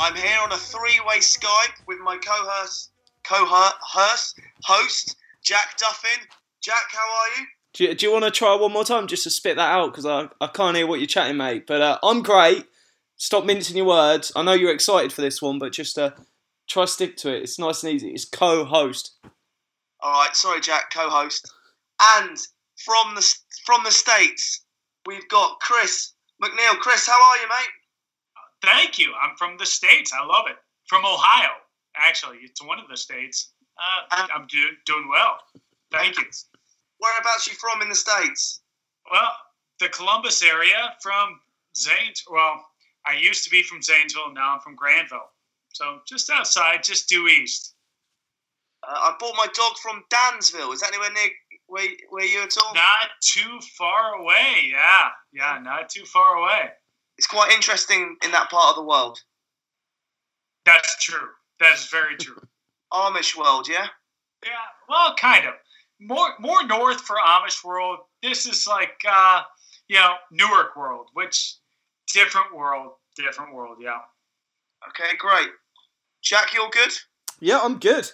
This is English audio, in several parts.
I'm here on a three-way Skype with my co-host, co-host, host Jack Duffin. Jack, how are you? Do you, do you want to try one more time just to spit that out? Because I, I can't hear what you're chatting, mate. But uh, I'm great. Stop mincing your words. I know you're excited for this one, but just uh, try stick to it. It's nice and easy. It's co host. All right, sorry, Jack, co-host. And from the from the states, we've got Chris McNeil. Chris, how are you, mate? Thank you. I'm from the states. I love it. From Ohio, actually. It's one of the states. Uh, I'm do, doing well. Thank you. Whereabouts you from in the states? Well, the Columbus area from Zanes. Well, I used to be from Zanesville. Now I'm from Granville. So just outside, just due east. Uh, I bought my dog from Dansville. Is that anywhere near where, where you at all? Not too far away. Yeah, yeah, not too far away. It's quite interesting in that part of the world. That's true. That's very true. Amish world, yeah? Yeah, well, kind of. More more north for Amish world. This is like uh, you know Newark world, which different world, different world. Yeah. Okay, great. Jack, you're good? Yeah, I'm good.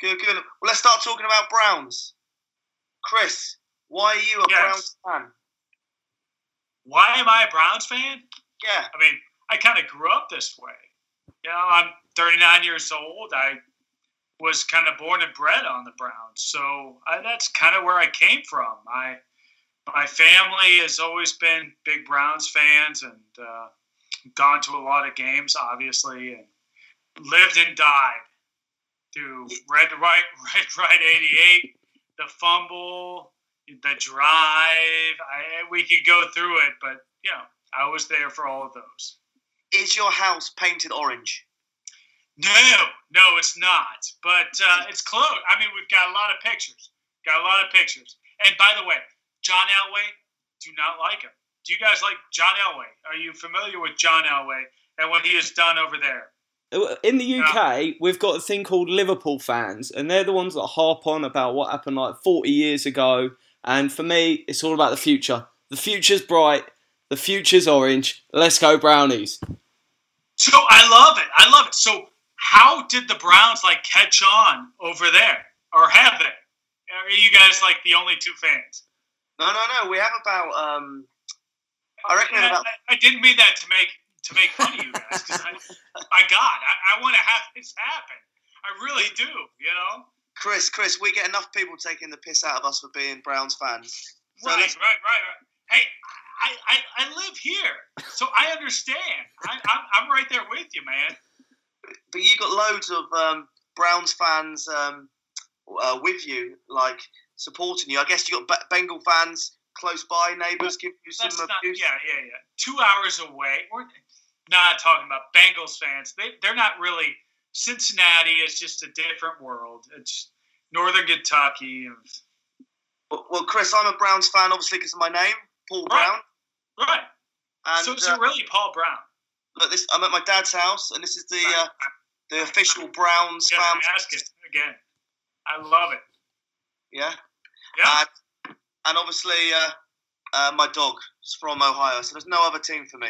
Good, good. Well, let's start talking about Browns. Chris, why are you a Yes. Browns fan? Why am I a Browns fan? Yeah, I mean, I kind of grew up this way. You know, I'm 39 years old. I was kind of born and bred on the Browns, so I, that's kind of where I came from. I my family has always been big Browns fans and uh, gone to a lot of games, obviously, and lived and died through Red Right Red Right '88, the fumble, the drive. I, we could go through it, but you know, I was there for all of those. is your house painted orange? No, no, it's not. But uh, it's close. I mean, we've got a lot of pictures. Got a lot of pictures. And by the way, John Elway, do not like him. Do you guys like John Elway? Are you familiar with John Elway and what he has done over there? In the UK, we've got a thing called Liverpool fans, and they're the ones that harp on about what happened like 40 years ago. And for me, it's all about the future. The future's bright. The future's orange. Let's go, Brownies. So I love it. I love it. So how did the Browns like catch on over there, or have they? Are you guys like the only two fans? No, no, no. We have about, um, I reckon I, about, I- I didn't mean that to make to make fun of you guys because I, my God, I, I want to have this happen. I really do. You know. Chris, Chris, we get enough people taking the piss out of us for being Browns fans. So right, right, right, right. Hey, I, I, I live here, so I understand. I, I'm, I'm right there with you, man. but you got loads of um, Browns fans um, uh, with you, like supporting you. I guess you got Be- Bengal fans close by, neighbours give you some That's not, abuse. yeah, yeah, yeah. Two hours away. We're not talking about Bengals fans. They, they're not really. Cincinnati is just a different world. It's Northern Kentucky. Well, Chris, I'm a Browns fan, obviously, because of my name, Paul Right. Brown. Right. And so, so uh, really, Paul Brown. look, this I'm at my dad's house, and this is the uh, the official Browns Yeah, fan. ask it again. I love it. Yeah, Yeah. and, and obviously uh, uh, my dog is from Ohio, so there's no other team for me.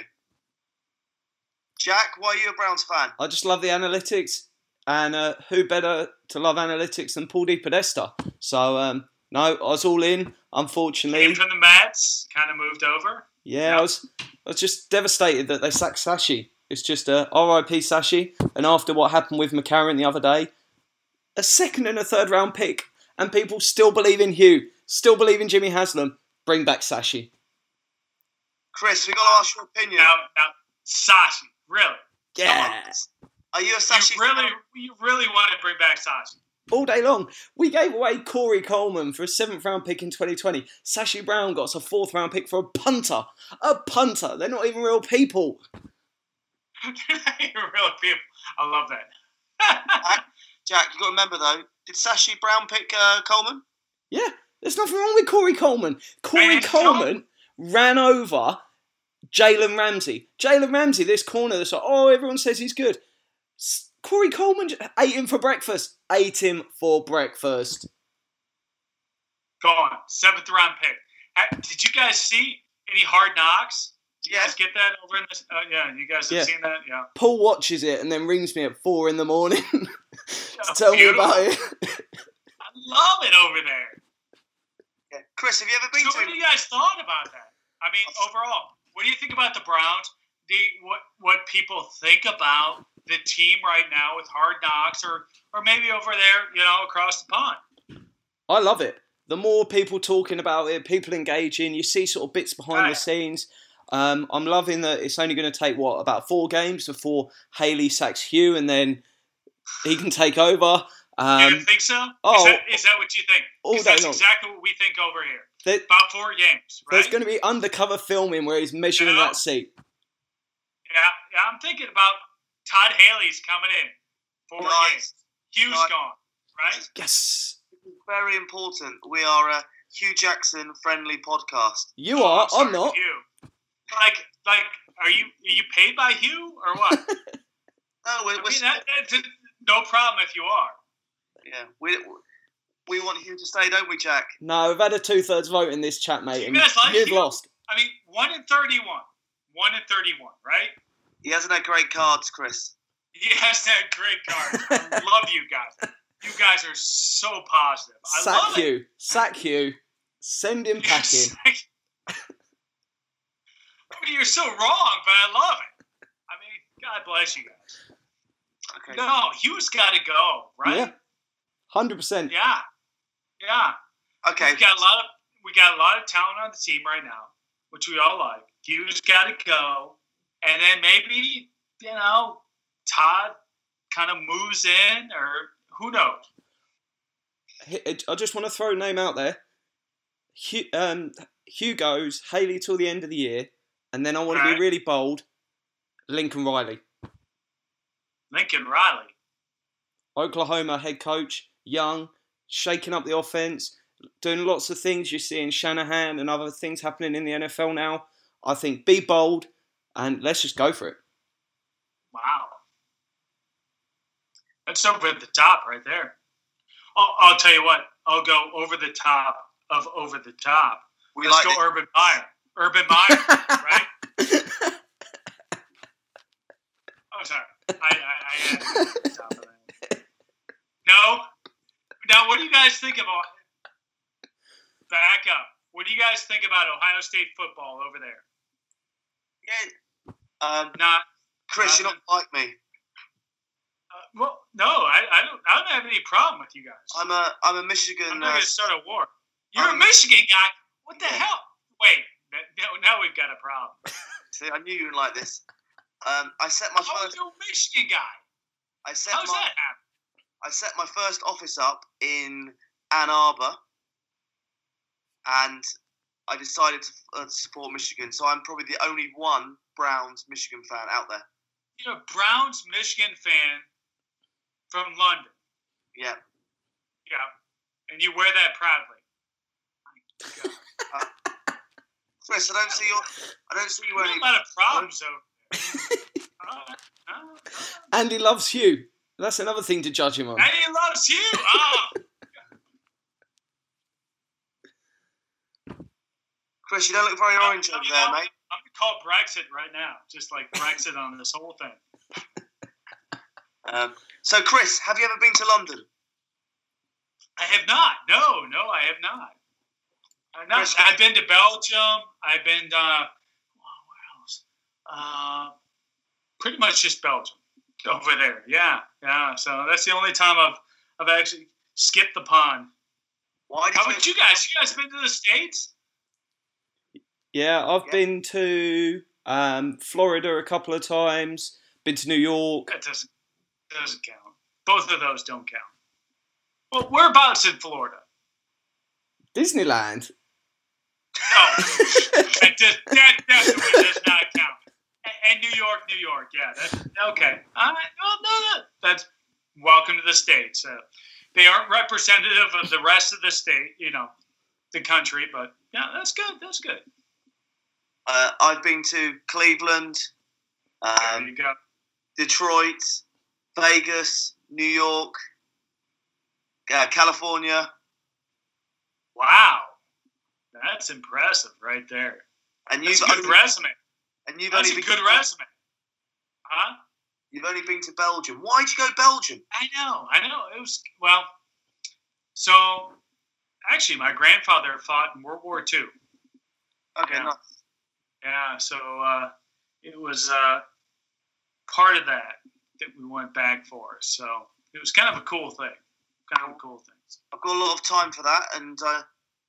Jack, why are you a Browns fan? I just love the analytics, and uh, who better to love analytics than Paul DePodesta? So, um, no, I was all in. Unfortunately, Came from the Mets, kind of moved over. yeah, I was, I was just devastated that they sacked Sashi. It's just a R.I.P. Sashi, and after what happened with McCarron the other day, a second and a third round pick, and people still believe in Hue, still believe in Jimmy Haslam. Bring back Sashi. Chris, we got to ask your opinion. Now, now, Sashi, really? Yeah. Are you a You really, fan? you really want to bring back Sashi? all day long. We gave away Corey Coleman for a seventh round pick in 2020. Sashi Brown got us a fourth round pick for a punter. A punter. They're not even real people. Not even real people. I love that. Jack, you got to remember though. Did Sashi Brown pick uh, Coleman? Yeah, there's nothing wrong with Corey Coleman. Corey And Coleman ran over Jalen Ramsey. Jalen Ramsey, this corner that's like, oh, everyone says he's good. Corey Coleman ate him for breakfast. Ate him for breakfast. Go on. Seventh round pick. Did you guys see any hard knocks? Did you Yeah. guys get that over in this? Uh, yeah, you guys have Yeah. seen that? Yeah. Paul watches it and then rings me at four in the morning to Oh, tell me about it. I love it over there. Yeah. Chris, have you ever been So to? what do you guys thought about that? I mean, overall, what do you think about the Browns? The what what people think about the team right now with Hard Knocks, or or maybe over there, you know, across the pond. I love it. The more people talking about it, people engaging, you see sort of bits behind the scenes. Um, I'm loving that it's only going to take what about four games before Haley sacks Hue, and then he can take over. you Um, think so? oh. is, that, is that what you think? All day that's long. exactly what we think over here. There- About four games, right? there's going to be undercover filming where he's measuring Yeah. that seat. Yeah, yeah. I'm thinking about Todd Haley's coming in. Four Nice. games. Hue's Nice. gone, right? Yes, Very important. We are a Hue Jackson friendly podcast. you Oh, are. sorry, I'm not. Hue. Like, like, are you are you paid by Hue or what? No, we're, I we're mean, that, that's no problem if you are. yeah. We we want him to stay, don't we, Jack? No, we've had a two thirds vote in this chat, mate, You and guys like you've Hue? lost. I mean, one in thirty-one. One in thirty-one, right? He hasn't had great cards, Chris. He has had great cards. I love you guys. You guys are so positive. I Sack love it. Sack you. Send him packing. I mean, you're so wrong, but I love it. I mean, God bless you guys. Okay. No, Hue's got to go, right? Yeah. Hundred percent. Yeah. Yeah. Okay. We got a lot of we got a lot of talent on the team right now, which we all like. Hue's got to go, and then maybe you know Todd kind of moves in, or who knows? I just want to throw a name out there. Hue, um, Hue goes, Haley till the end of the year, and then I want to Right. be really bold. Lincoln Riley, Lincoln Riley. Oklahoma head coach, young, shaking up the offense, doing lots of things. You're seeing Shanahan and other things happening in the NFL now. I think be bold and let's just go for it. Wow. That's over at the top right there. I'll, I'll tell you what. I'll go over the top of over the top. We Let's like go it. Urban Meyer. Urban Meyer, right? Oh, sorry. I, I, I had to go over the top of that. No. Now, what do you guys think about? Back up. What do you guys think about Ohio State football over there? Yeah. Um, Not. Chris, you don't like me. Uh, well, no, I, I don't. I don't have any problem with you guys. I'm a I'm a Michigan. I'm not Uh, going to start a war. You're I'm- a Michigan guy. What the Yeah. hell? Wait, now, now we've got a problem. see, I knew you would like this. Um, I set my How are first. a Michigan guy? I set How's my that happen? I set my first office up in Ann Arbor, and I decided to uh, support Michigan. So I'm probably the only one Browns Michigan fan out there. You're a Browns Michigan fan from London. Yeah. Yeah, and you wear that proudly. Chris, I don't see your. I don't see you You got wearing. a lot of problems over there. Uh, uh, uh. Andy loves Hue. That's another thing to judge him on. And he loves you. Oh, Chris, you don't look very orange I'm, over there, I'm- mate. I'm gonna call Brexit right now, just like Brexit on this whole thing. Um, so, Chris, have you ever been to London? I have not. No, no, I have not. I've, not. Chris, I've been to Belgium. I've been to oh, where else? Uh, pretty much just Belgium over there. Yeah, yeah. So that's the only time I've I've actually skipped the pond. Why did How you? about you guys? You guys been to the states? Yeah, I've Yeah. been to um, Florida a couple of times. Been to New York. That doesn't doesn't count. Both of those don't count. Well, whereabouts in Florida? Disneyland. Oh, that, does, that definitely does not count. And New York, New York, yeah, that's okay. Right, well, no, no, that's welcome to the states. Uh, they aren't representative of the rest of the state, you know, the country, but yeah, that's good. That's good. Uh, I've been to Cleveland, There um, you go. Detroit, Vegas, New York, uh, California, Wow, that's impressive right there. and you've a good resume. And you've That's only a good resume, huh? You've only been to Belgium. Why'd you go Belgium? I know, I know. It was well. So, actually, my grandfather fought in World War II. Okay, Yeah. nice. Yeah, so uh, it was uh, part of that that we went back for. So it was kind of a cool thing. Kind of a cool thing. I've got a lot of time for that, and uh,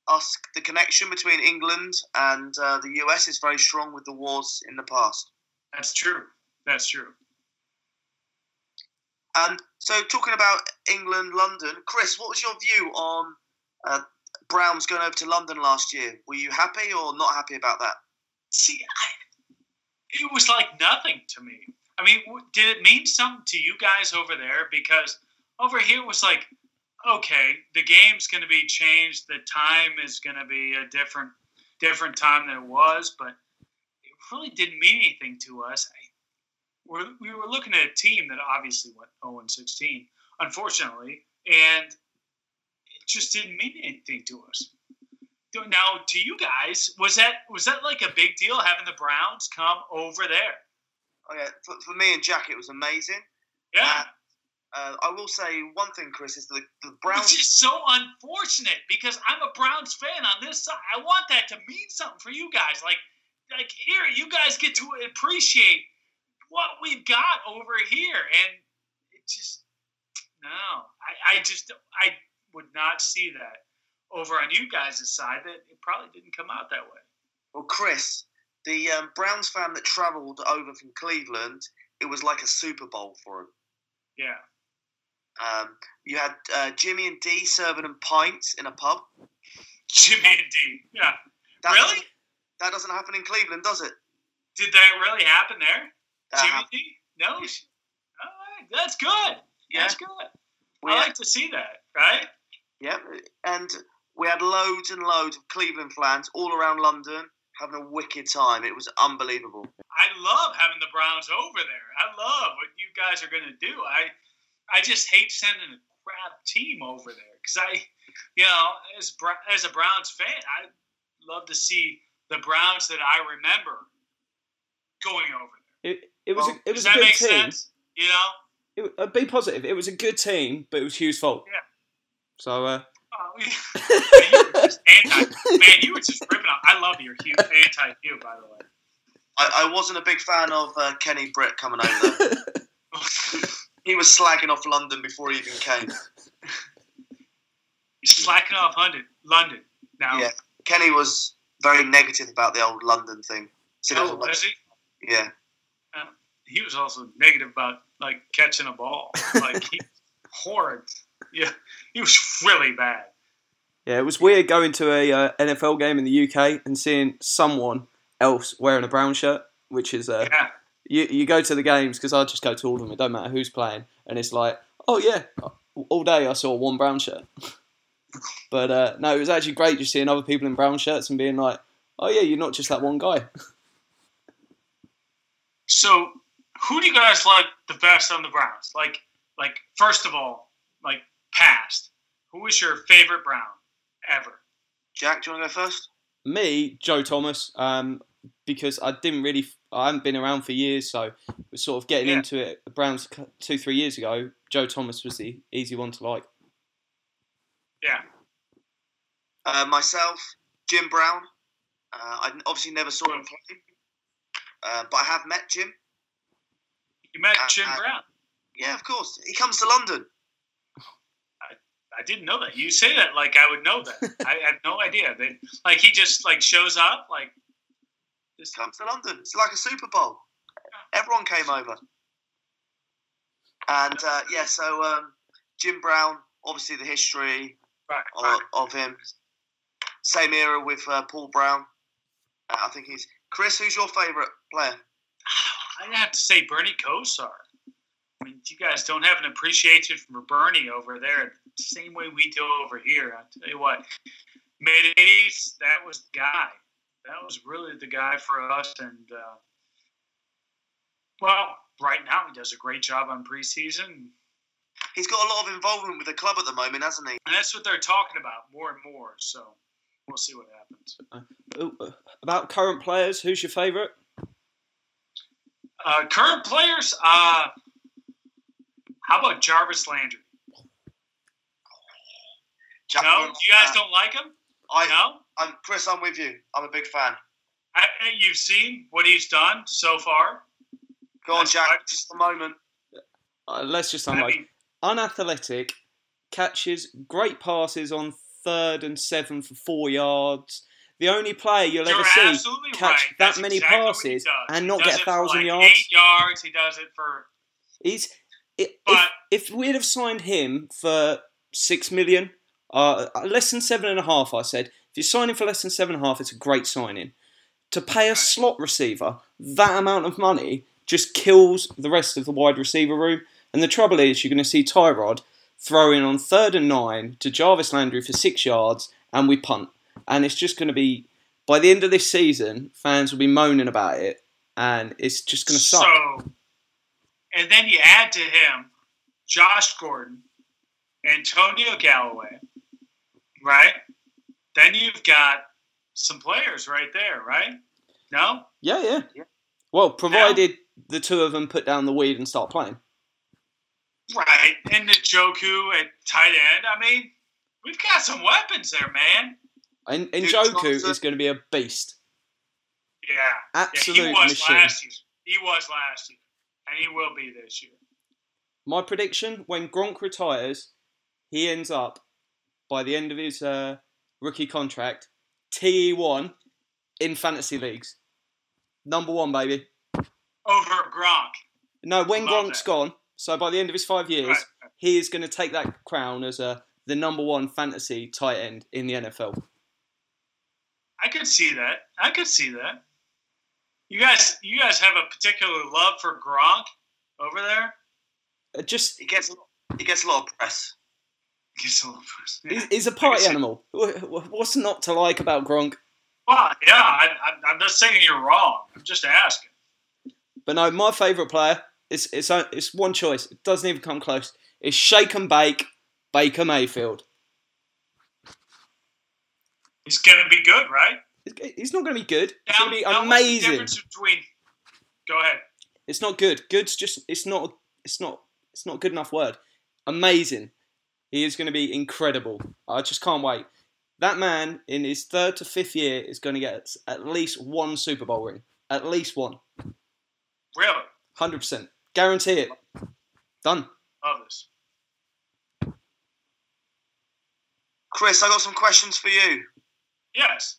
us the connection between England and uh, the US is very strong with the wars in the past. That's true. That's true. And so, talking about England, London, Chris, what was your view on uh, Browns going over to London last year? Were you happy or not happy about that? See, I, it was like nothing to me. I mean, did it mean something to you guys over there? Because over here it was like, okay, the game's going to be changed. The time is going to be a different, different time than it was. But it really didn't mean anything to us. I, we're, we were looking at a team that obviously went 0 and 16, unfortunately, and it just didn't mean anything to us. Now, to you guys, was that was that like a big deal having the Browns come over there? Okay, for, for me and Jack, it was amazing. Yeah, Uh, I will say one thing, Chris, is the, the it's Browns. just so unfortunate because I'm a Browns fan on this side. I want that to mean something for you guys. Like, like here, you guys get to appreciate what we've got over here, and it just no. I, I just I would not see that over on you guys' side. That it probably didn't come out that way. Well, Chris, the um, Browns fan that travelled over from Cleveland, it was like a Super Bowl for him. Yeah. Um, you had uh, Jimmy and Dee serving them pints in a pub. Jimmy and Dee. Yeah. That Really? doesn't- That doesn't happen in Cleveland, does it? Did that really happen there? That Jimmy hap- Dee? No. Right. That's good. Yeah. That's good. we I had- like to see that, right? yeah, and we had loads and loads of Cleveland fans all around London having a wicked time. It was unbelievable. I love having the Browns over there. I love what you guys are going to do. I I just hate sending a crap team over there because I, you know, as as a Browns fan, I love to see the Browns that I remember going over there. It, it was Well, a, it Does was a that good make team. sense? You know. It, uh, be positive. It was a good team, but it was Hue's fault. Yeah. So uh, Oh, yeah. Man, you were just anti. Man, you were just ripping off. I love your Hue anti Hue, by the way. I, I wasn't a big fan of uh, Kenny Britt coming over there. he was slagging off London before he even came. He's slacking off London. London now. Yeah. Kenny was very negative about the old London thing. Said it Oh, was like- was he? yeah. He was also negative about like catching a ball. Like he horrid. Yeah, he was really bad. yeah, it was weird going to a uh, NFL game in the UK and seeing someone else wearing a brown shirt, which is uh, Yeah, you you go to the games because I just go to all of them. It don't matter who's playing, and it's like, oh yeah, all day I saw one brown shirt. but uh, no, it was actually great just seeing other people in brown shirts and being like, oh yeah, you're not just that one guy. So, who do you guys like the best on the Browns? Like, like first of all, like past. Who is your favorite Brown ever? Jack, do you want to go first? Me, Joe Thomas, um, because I didn't really, I haven't been around for years, so we're sort of getting Yeah. into it. The Browns two, three years ago. Joe Thomas was the easy one to like. Yeah, Uh, myself, Jim Brown. Uh, I obviously never saw him play, uh, but I have met Jim. you met Uh, Jim uh, Brown. Yeah, of course. He comes to London. I didn't know that. You say that like I would know that. I had no idea. That like he just like shows up like. Just, Comes to London. It's like a Super Bowl. Everyone came over. And uh, yeah, so um, Jim Brown, obviously the history of, of him. Same era with uh, Paul Brown. Uh, I think he's Chris. Who's your favourite player? I'd have to say Bernie Kosar. I mean, you guys don't have an appreciation for Bernie over there, the same way we do over here. I'll tell you what, mid '80s, that was the guy. That was really the guy for us. And uh, well, right now he does a great job on preseason, He's got a lot of involvement with the club at the moment, hasn't he? and that's what they're talking about more and more. So we'll see what happens. Uh, uh, About current players, who's your favourite? Uh, current players, uh, how about Jarvis Landry? Jack No, you guys don't like him? I, No. I'm Chris. I'm with you. I'm a big fan. I, I- you've seen what he's done so far. Go on, Jack. right. Just a moment. Uh, let's just I unlike mean, unathletic, catches great passes on third and seven for four yards. The only player you'll you're ever see catch right. that That's many exactly passes and not get a thousand like yards. Eight yards. He does it for. He's i- But- if, if we'd have signed him for six million, uh, less than seven and a half, I said. If you sign him for less than seven and a half, it's a great signing. To pay a slot receiver that amount of money just kills the rest of the wide receiver room. And the trouble is, you're going to see Tyrod throw in on third and nine to Jarvis Landry for six yards, and we punt. And it's just going to be by the end of this season, fans will be moaning about it, and it's just going to suck. So, and then you add to him Josh Gordon, Antonio Callaway, right? Then you've got some players right there, right? No? Yeah, yeah. Well, provided the two of them put down the weed and start playing. Right. And the Njoku at tight end. I mean, we've got some weapons there, man. And, and Dude, Njoku Johnson- is going to be a beast. Yeah. Absolute yeah, he was machine. last year. He was last year. And he will be this year. My prediction: when Gronk retires, he ends up by the end of his uh, rookie contract, TE one in fantasy leagues, number one, baby. Over Gronk. No, when Love Gronk's that. gone, so by the end of his five years, Right. he is going to take that crown as a the number one fantasy tight end in the NFL. I could see that. I could see that. You guys, you guys have a particular love for Gronk over there. Uh, Just He gets he gets a lot of press. Gets a little yeah. he's, he's a party animal. Wh- wh- What's not to like about Gronk? Well, yeah, I, I, I'm not saying you're wrong. I'm just asking. But no, my favourite player is it's o- it's one choice. It doesn't even come close. It's shake and bake Baker Mayfield. He's gonna be good, right? He's- He's not going to be good. It's going to be what's the amazing. difference between? Go ahead. It's not good. Good's just it's not it's not it's not a good enough word. Amazing. He is going to be incredible. I just can't wait. That man in his third to fifth year is going to get at least one Super Bowl ring. At least one. Really Hundred percent. Guarantee it. Done. love this. Chris, I got some questions for you. Yes.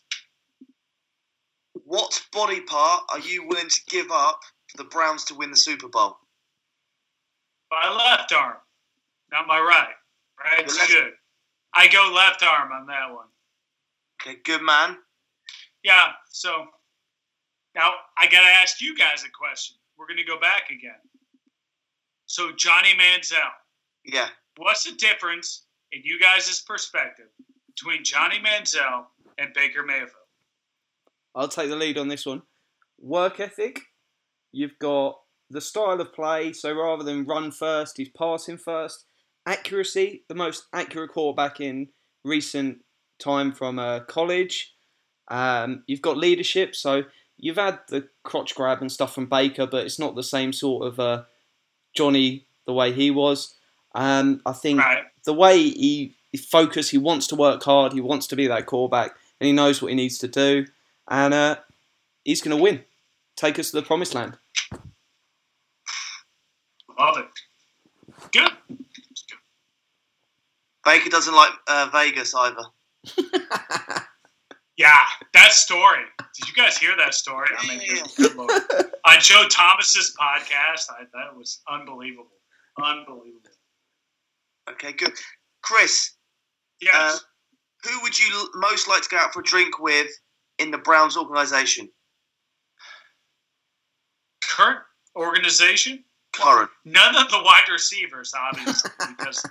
What body part are you willing to give up for the Browns to win the Super Bowl? My left arm, not my right. Right's Your left- good. I go left arm on that one. Okay, good man. Yeah. So now I got to ask you guys a question. We're going to go back again. So Johnny Manziel, Yeah. what's the difference in you guys' perspective between Johnny Manziel and Baker Mayfield? I'll take the lead on this one. Work ethic. You've got the style of play. So rather than run first, he's passing first. Accuracy. The most accurate quarterback in recent time from uh, college. Um, you've got leadership. So you've had the crotch grab and stuff from Baker, but it's not the same sort of uh, Johnny the way he was. Um, I think Right. the way he, he focused, he wants to work hard, he wants to be that quarterback, and he knows what he needs to do, and uh, he's going to win, take us to the promised land. Love it. Good. Baker doesn't like uh, Vegas either. Yeah, that story. Did you guys hear that story? I mean, Yeah. good, lord. On Joe Thomas's podcast, I, that was unbelievable. Unbelievable. Okay, good. Chris, Yes. Uh, who would you most like to go out for a drink with in the Browns organization? Current organization? Current. None of the wide receivers, obviously, because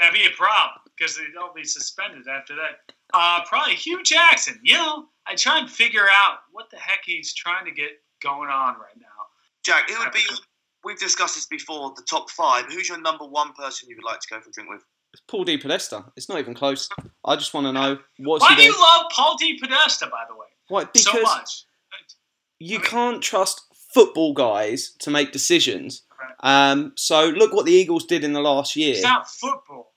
that'd be a problem because they'd all be suspended after that. Uh, probably Hue Jackson. You know, I try and figure out what the heck he's trying to get going on right now. Jack, it would be? We've discussed this before. The top five. Who's your number one person you would like to go for a drink with? It's Paul DePodesta. It's not even close. I just want to know what's Why he do you love Paul DePodesta, by the way, Why? Because so much? you can't trust football guys to make decisions. Um, so look what the Eagles did in the last year. It's not football.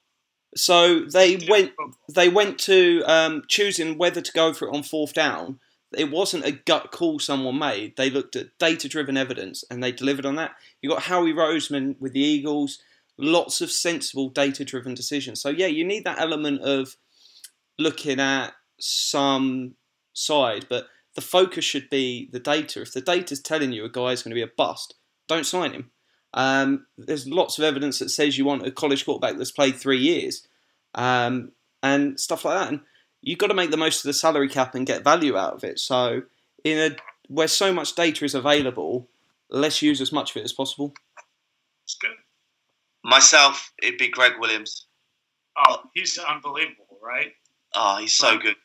So they went they went to um, choosing whether to go for it on fourth down. It wasn't a gut call someone made. They looked at data driven evidence and they delivered on that. You got Howie Roseman with the Eagles, lots of sensible data driven decisions. So yeah, you need that element of looking at some side, but the focus should be the data. If the data's telling you a guy's going to be a bust, don't sign him. Um, there's lots of evidence that says you want a college quarterback that's played three years um, and stuff like that. And you've got to make the most of the salary cap and get value out of it. So, in a where so much data is available, let's use as much of it as possible. It's good. Myself, it'd be Gregg Williams. Oh, he's unbelievable, right? Oh, he's so good.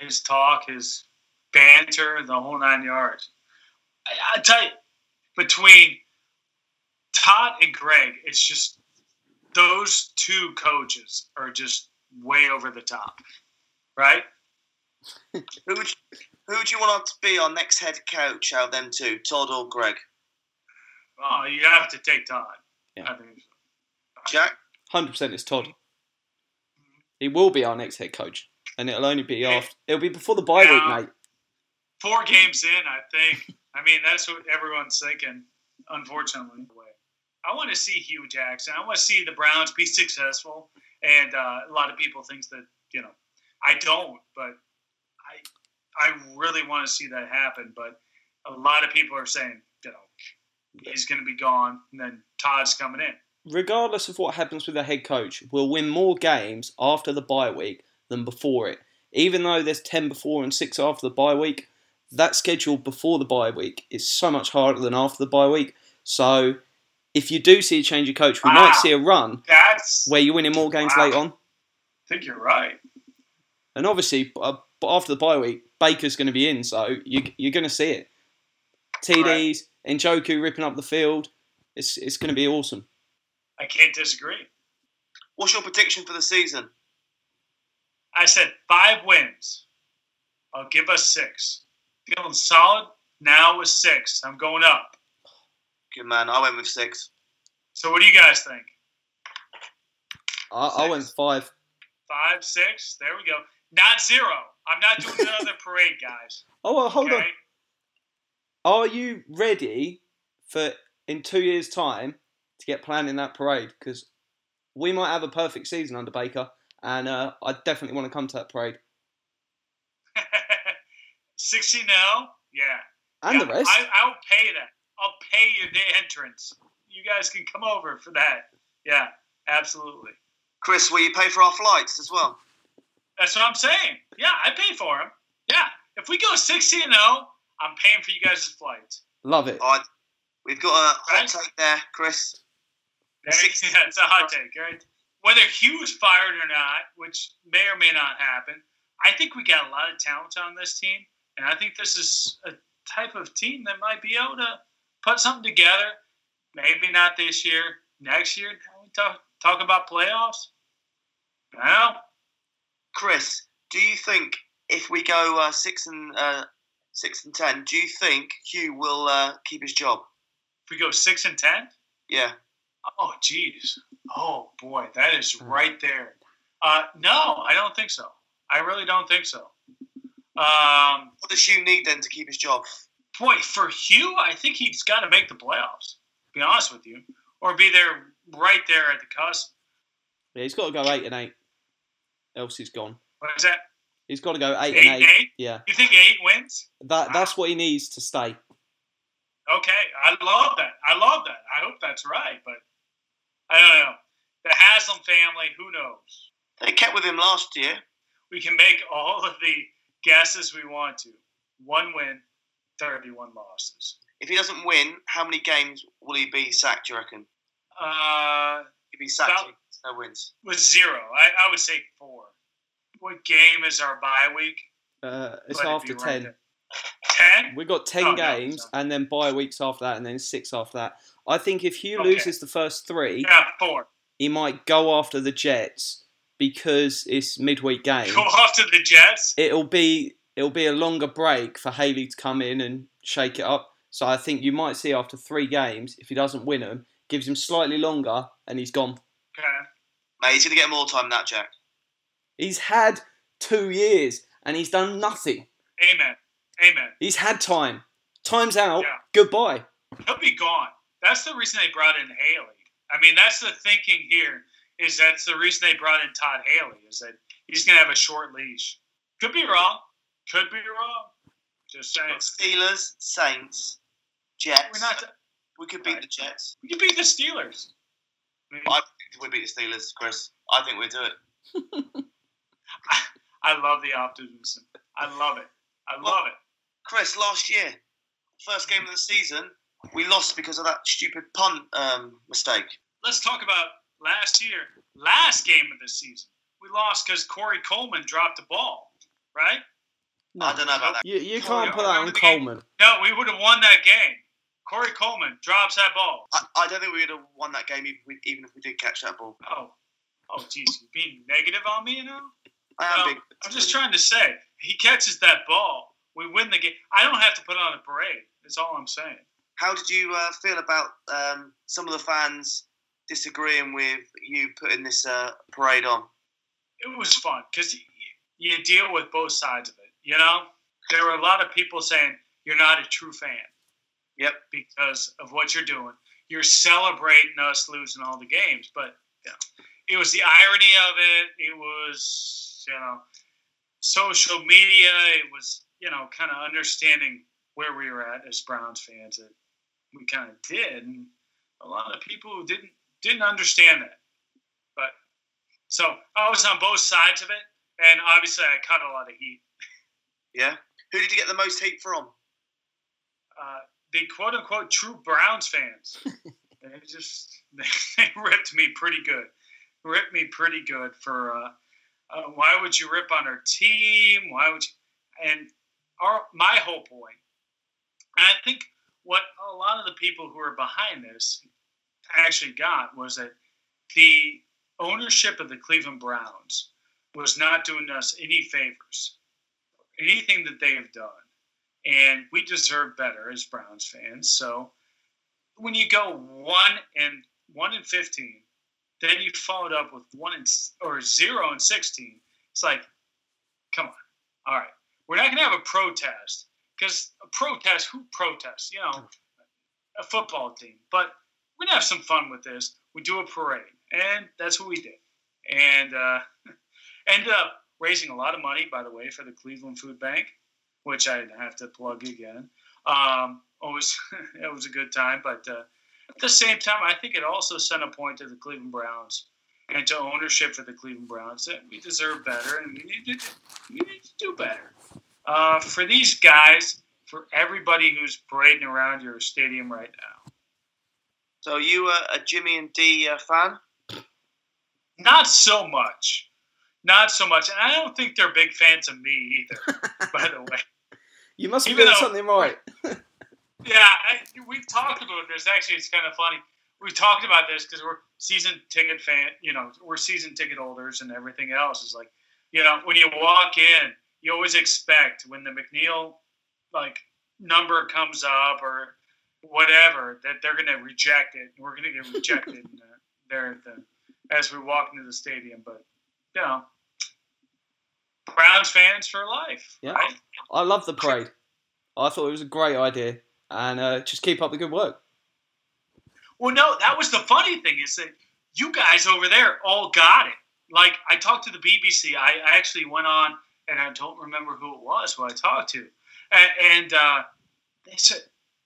His talk, his banter, the whole nine yards. I, I tell you, between Todd and Greg, it's just those two coaches are just way over the top, right? Who would who would you want to be our next head coach out of them two, Todd or Greg? Oh, you have to take Todd. Yeah. I think so. Jack? Hundred percent, it's Todd. He will be our next head coach, and it'll only be after. It'll be before the bye Yeah. week, mate. Four games in, I think. I mean, that's what everyone's thinking. Unfortunately, I want to see Hue Jackson. I want to see the Browns be successful, and uh, a lot of people think that you know I don't, but I I really want to see that happen. But a lot of people are saying you know he's going to be gone, and then Todd's coming in. regardless of what happens with the head coach, we'll win more games after the bye week than before it. Even though there's 10 before and 6 after the bye week, that schedule before the bye week is so much harder than after the bye week. So if you do see a change of coach, we might see a run That's where you're winning more games Wow. late on. I think you're right. And obviously, uh, but after the bye week, Baker's going to be in, so you, you're going to see it. TDs, Njoku ripping up the field. It's, it's going to be awesome. I can't disagree. What's your prediction for the season? I said five wins. I'll give us six. Feeling solid now with six. I'm going up. Good man. I went with six. So what do you guys think? I, I went five. Five, six? There we go. Not zero. I'm not doing another parade, guys. Oh, well, hold on. Are you ready for in two years' time to get planning that parade? Because we might have a perfect season under Baker, and uh, I definitely want to come to that parade 60 now? Yeah. and Yeah, the rest. I, I'll pay that. I'll pay you the entrance. You guys can come over for that. Yeah, absolutely. Chris, will you pay for our flights as well? That's what I'm saying. Yeah, I pay for them. Yeah. If we go 60 and 0, I'm paying for you guys' flights. Love it. All right. We've got a hot Right. take there, Chris. There, yeah, it's a hot take, right? Whether Hue's fired or not, which may or may not happen, I think we got a lot of talent on this team, and I think this is a type of team that might be able to put something together. Maybe not this year, next year. We talk talk about playoffs. Well, Chris, do you think if we go uh, six and uh, six and ten, do you think Hue will uh, keep his job? if we go six and ten, Yeah. oh geez, oh boy, that is right there. Uh, no, I don't think so. I really don't think so. Um, What does Hue need then to keep his job? Boy, for Hue, I think he's got to make the playoffs. To be honest with you, or be there right there at the cusp. Yeah, he's got to go eight and eight. Else he's gone. What is that? He's got to go eight, Eight and and eight. eight? Yeah, You think eight wins? that that's what he needs to stay. Okay, I love that. I love that. I hope that's right, but I don't know. The Haslam family, who knows? They kept with him last year. We can make all of the guesses we want to. One win, 31 losses. If he doesn't win, how many games will he be sacked? Do you reckon? Uh, If he's sacked, About- no wins. with zero, I, I would say four. What game is our bye week? Uh, it's Let it after be right ten. there. Ten? We got ten Oh, no, games so- and then bye weeks after that, and then six after that. I think if Hue Okay. loses the first three, Yeah, four. he might go after the Jets because it's midweek game. Go off to the Jets. It'll be it'll be a longer break for Haley to come in and shake it up. So I think you might see after three games, if he doesn't win them, gives him slightly longer, and he's gone. Okay. Mate, he's going to get more time than that, Jack. He's had two years and he's done nothing. Amen. Amen. He's had time. Time's out. Yeah. Goodbye. He'll be gone. That's the reason they brought in Haley. I mean, that's the thinking here. Is that's the reason they brought in Todd Haley? Is that he's going to have a short leash? Could be wrong. Could be wrong. Just saying. Steelers, Saints, Jets. We're not. we could beat Right. the Jets. We could beat the Steelers. I, I think we beat the Steelers, Chris. I think we do it. I love the optimism. I love it. I love it. Chris, last year, first game of the season, we lost because of that stupid punt um, mistake. Let's talk about last year. Last game of the season, we lost because Corey Coleman dropped the ball. Right? I don't know about that. You, you Oh, can't yeah, put that on remember game? Coleman. No, we would have won that game. Corey Coleman drops that ball. I, I don't think we would have won that game even if we, even if we did catch that ball. Oh, oh, geez, you're being negative on me now? I am No, big. I'm just trying to say, he catches that ball, we win the game. I don't have to put on a parade. That's all I'm saying. How did you uh, feel about um, some of the fans disagreeing with you putting this uh, parade on? It was fun because you, you deal with both sides of it. You know, there were a lot of people saying you're not a true fan. Yep. Because of what you're doing, you're celebrating us losing all the games, but know, it was the irony of it. It was you know, social media. It was you know, kind of understanding where we were at as Browns fans. That we kind of did, and a lot of people didn't didn't understand that. But so I was on both sides of it, and obviously I cut a lot of heat. Yeah. Who did you get the most heat from? Uh, the quote unquote true Browns fans, they just they, they ripped me pretty good. Ripped me pretty good for uh, uh, why would you rip on our team? Why would you? And our my whole point, and I think what a lot of the people who are behind this actually got was that the ownership of the Cleveland Browns was not doing us any favors. Anything that they have done and we deserve better as Browns fans. So when you go one and one and fifteen, then you followed up with one and or zero and sixteen. It's like, come on, all right, we're not going to have a protest because a protest, who protests? You know, a football team. But we're gonna have some fun with this. We do a parade, and that's what we did, and uh, ended up raising a lot of money, by the way, for the Cleveland Food Bank which I have to plug again. Um, always, it was a good time, but uh, at the same time, I think it also sent a point to the Cleveland Browns and to ownership for the Cleveland Browns that we deserve better and we need to, we need to do better. Uh, for these guys, for everybody who's parading around your stadium right now, So are you uh, a Jimmy and Dee uh, fan? not so much. Not so much. And I don't think they're big fans of me either, by the way. You must be Even doing though- something right. Yeah, I, we've talked about this. Actually, it's kind of funny. We've talked about this because we're season ticket fan. You know, we're season ticket holders, and everything else is like, you know, when you walk in, you always expect when the McNeil like number comes up or whatever that they're going to reject it. We're going to get rejected there at the, as we walk into the stadium. But you know, Browns fans for life, Yeah. right? I love the parade. I thought it was a great idea, and uh, just keep up the good work. Well, no, that was the funny thing is that you guys over there all got it. Like I talked to the BBC. I I actually went on, and I don't remember who it was who I talked to, and, and uh, they said,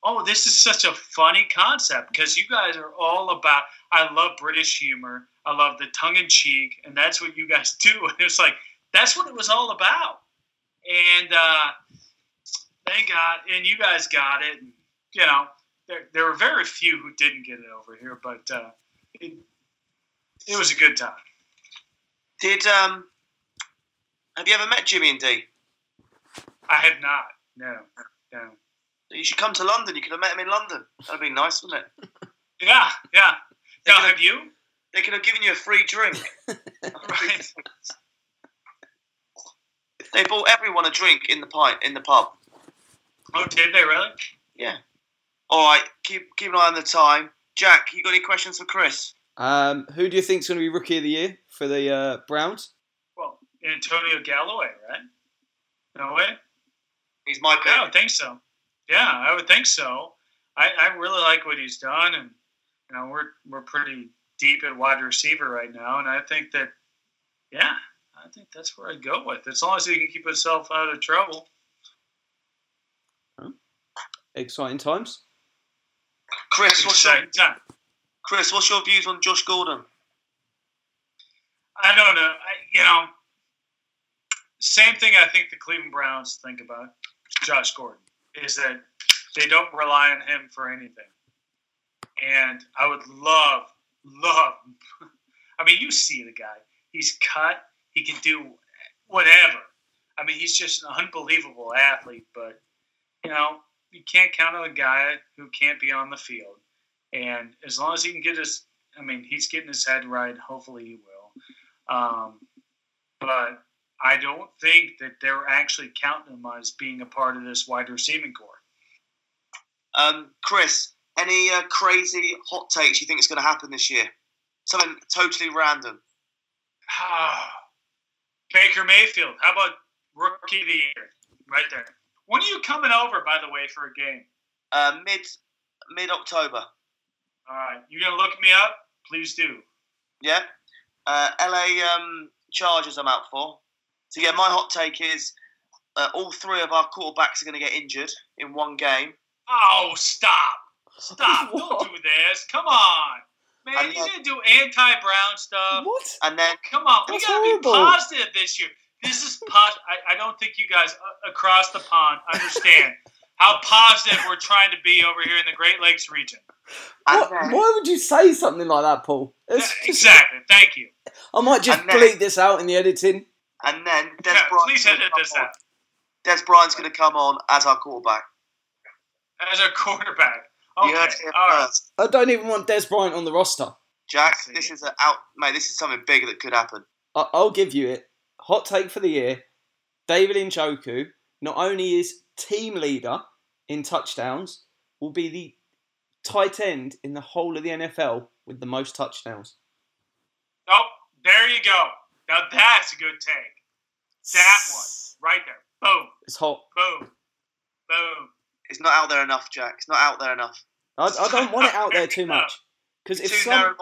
"Oh, this is such a funny concept because you guys are all about." I love British humor. I love the tongue in cheek, and that's what you guys do. And it's like that's what it was all about. And uh, they got, and you guys got it. And, you know, there, there were very few who didn't get it over here, but uh, it, it was a good time. Did um, have you ever met Jimmy and Dee? I have not. No, no. You should come to London. You could have met him in London. That'd be nice, wouldn't it? Yeah, yeah. They Now, could have, have you? they could have given you a free drink. Right. They bought everyone a drink in the pint in the pub. Oh, did they really? Yeah. All right. Keep keep an eye on the time. Jack, you got any questions for Chris? Um, who do you think's going to be rookie of the year for the uh, Browns? Well, Antonio Callaway, right? No way. He's my pick. I would think so. Yeah, I would think so. I, I really like what he's done, and you know we're we're pretty deep at wide receiver right now, and I think that yeah, I think that's where I'd go with as long as he can keep himself out of trouble. Exciting times. Chris, what's your, time. Chris, what's your views on Josh Gordon? I don't know. I, you know, same thing. I think the Cleveland Browns think about Josh Gordon is that they don't rely on him for anything, and I would love, love. I mean, you see the guy. He's cut. He can do whatever. I mean, he's just an unbelievable athlete. But you know, you can't count on a guy who can't be on the field. And as long as he can get his, I mean, he's getting his head right. Hopefully, he will. Um, but I don't think that they're actually counting him as being a part of this wide receiving corps. Um, Chris, any uh, crazy hot takes you think is going to happen this year? Something totally random. Baker Mayfield. How about rookie of the year? Right there. When are you coming over, by the way, for a game? Uh, mid mid October. All right. You gonna look me up? Please do. Yeah. Uh, LA um, Chargers. I'm out for. So yeah, my hot take is uh, all three of our quarterbacks are going to get injured in one game. Oh, stop! Stop! don't do this. Come on, man. I'm You not- gonna do anti-Brown stuff? What? And then Come on, we gotta horrible. be positive this year. This is pos- I, I don't think you guys uh, across the pond understand how positive we're trying to be over here in the Great Lakes region. What, then, why would you say something like that, Paul? It's Yeah, just- exactly. Thank you. I might just And then- bleep this out in the editing. and then Dez Yeah, Bryant's please edit this on. out. Dez Bryant's going to come on as our quarterback. As our quarterback. You Okay. heard it here All right. first. I don't even want Dez Bryant on the roster. Jack, this is a out, mate. This is something big that could happen. I- I'll give you it. Hot take for the year: David Njoku not only is team leader in touchdowns, will be the tight end in the whole of the NFL with the most touchdowns. Oh, there you go. Now that's a good take. That one right there. Boom, It's hot. boom, boom. It's not out there enough, Jack. It's not out there enough. I, I don't want it out there too much because if some,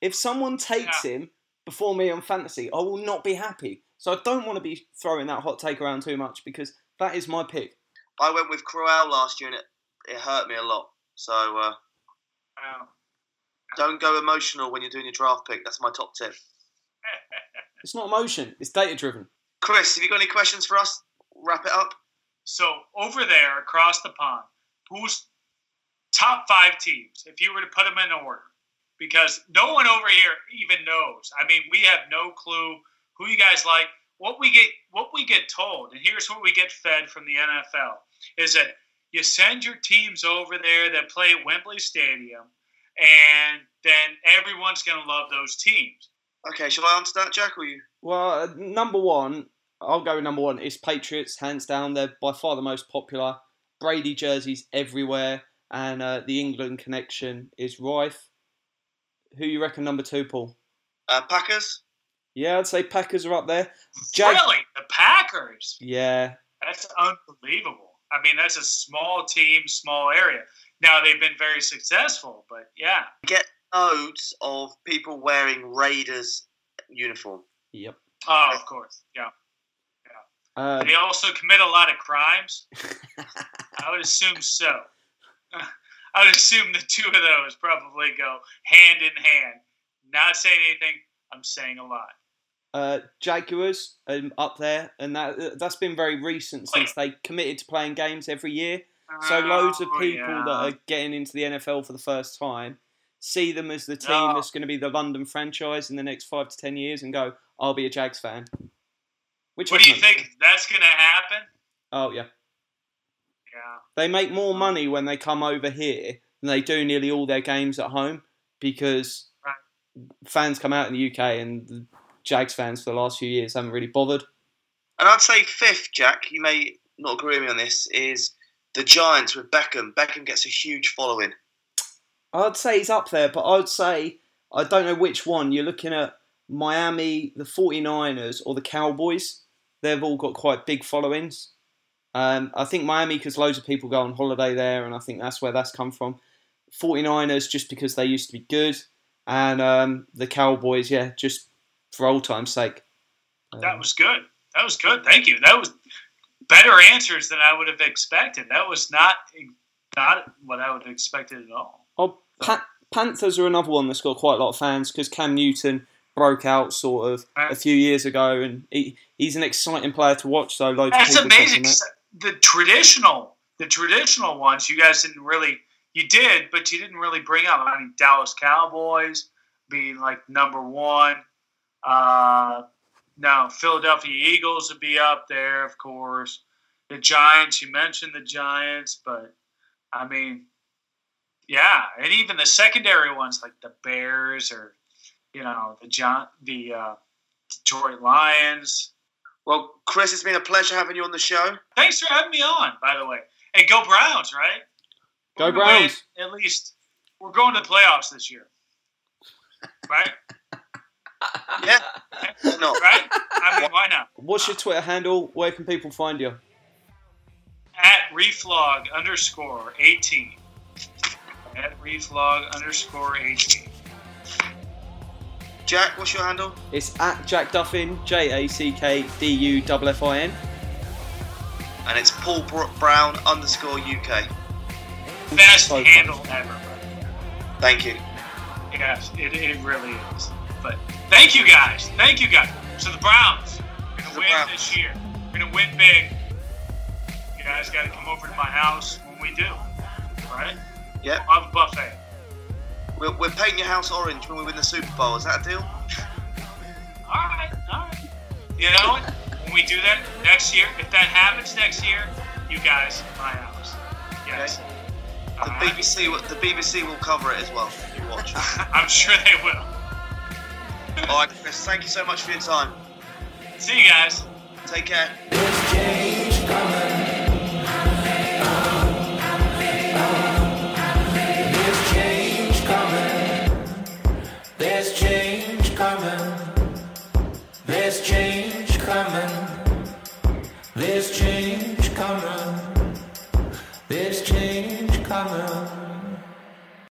if someone takes him before me on fantasy, I will not be happy. So I don't want to be throwing that hot take around too much because that is my pick. I went with Crowell last year, and it, it hurt me a lot. So uh, Wow. don't go emotional when you're doing your draft pick. That's my top tip. It's not emotion; it's data driven. Chris, have you got any questions for us? Wrap it up. So over there across the pond, who's top five teams if you were to put them in order? Because no one over here even knows. I mean, we have no clue who you guys like. What we get, what we get told, and here's what we get fed from the NFL is that you send your teams over there that play at Wembley Stadium, and then everyone's going to love those teams. Okay, shall I answer that, Jack, or you? Well, uh, number one, I'll go with number one. It's Patriots, hands down. They're by far the most popular. Brady jerseys everywhere, and uh, the England connection is rife. Who you reckon number two, Paul? Uh, Packers. Yeah, I'd say Packers are up there. Jag- Really, the Packers? Yeah, That's unbelievable. I mean, that's a small team, small area. Now they've been very successful, but yeah, Get loads of people wearing Raiders uniform. yep. oh, of course, yeah. Uh, They also commit a lot of crimes. I would assume so. I would assume the two of those probably go hand in hand. Not saying anything. I'm saying a lot. Uh, Jaguars um, up there, and that that's been very recent since they committed to playing games every year. So loads of Oh, people yeah. that are getting into the NFL for the first time see them as the team No. that's going to be the London franchise in the next five to ten years, and go, "I'll be a Jags fan." Which What do you think that's going to happen? Oh yeah, Yeah. they make more money when they come over here than they do nearly all their games at home because Right. fans come out in the UK and the Jags fans for the last few years haven't really bothered. And I'd say fifth, Jack, you may not agree with me on this, is the Giants with Beckham. Beckham gets a huge following. I'd say he's up there, but I'd say I don't know which one. You're looking at Miami, the 49ers, or the Cowboys. They've all got quite big followings. Um, I think Miami because loads of people go on holiday there, and I think that's where that's come from. 49ers just because they used to be good, and um, the Cowboys, yeah, just for old time's sake. That Um, was good. That was good. Thank you. That was better answers than I would have expected. That was not not what I would have expected at all. Oh, pa- Panthers are another one that's got quite a lot of fans because Cam Newton broke out sort of a few years ago, and he, he's an exciting player to watch. So loads That's amazing. The traditional, the traditional ones, you guys didn't really. You did, but you didn't really bring up. I mean, Dallas Cowboys being like number one. Uh, no, Philadelphia Eagles would be up there, of course. The Giants, you mentioned the Giants, but I mean, yeah, and even the secondary ones like the Bears or you know the John, the uh, Detroit Lions. Well, Chris, it's been a pleasure having you on the show. Thanks for having me on, by the way. Hey, go Browns, right? Go We're gonna win Browns. At least we're going to the playoffs this year, right? Yeah, why not? Right? I mean, why not? What's your Twitter handle? Where can people find you? At reflog underscore eighteen. At reflog underscore eighteen. Jack, what's your handle? It's at Jack Duffin, J A C K D U F F I N. And it's Paul Br- Brown underscore UK. Best So fun. handle ever. brother. Thank you. Yes, it, it really is. But thank you guys. Thank you guys. So the Browns are gonna win Browns. this year. We're gonna win big. You guys gotta come over to my house when we do. Alright? Yep. I'll have a buffet. We're, we're painting your house orange when we win the Super Bowl. Is that a deal? Alright, alright. You know what? When we do that next year, if that happens next year, you guys my house. Yes. The Alright? BBC, will- the BBC will cover it as well. You watch. I'm sure they will. All right, Chris. Thank you so much for your time. See you guys. Take care.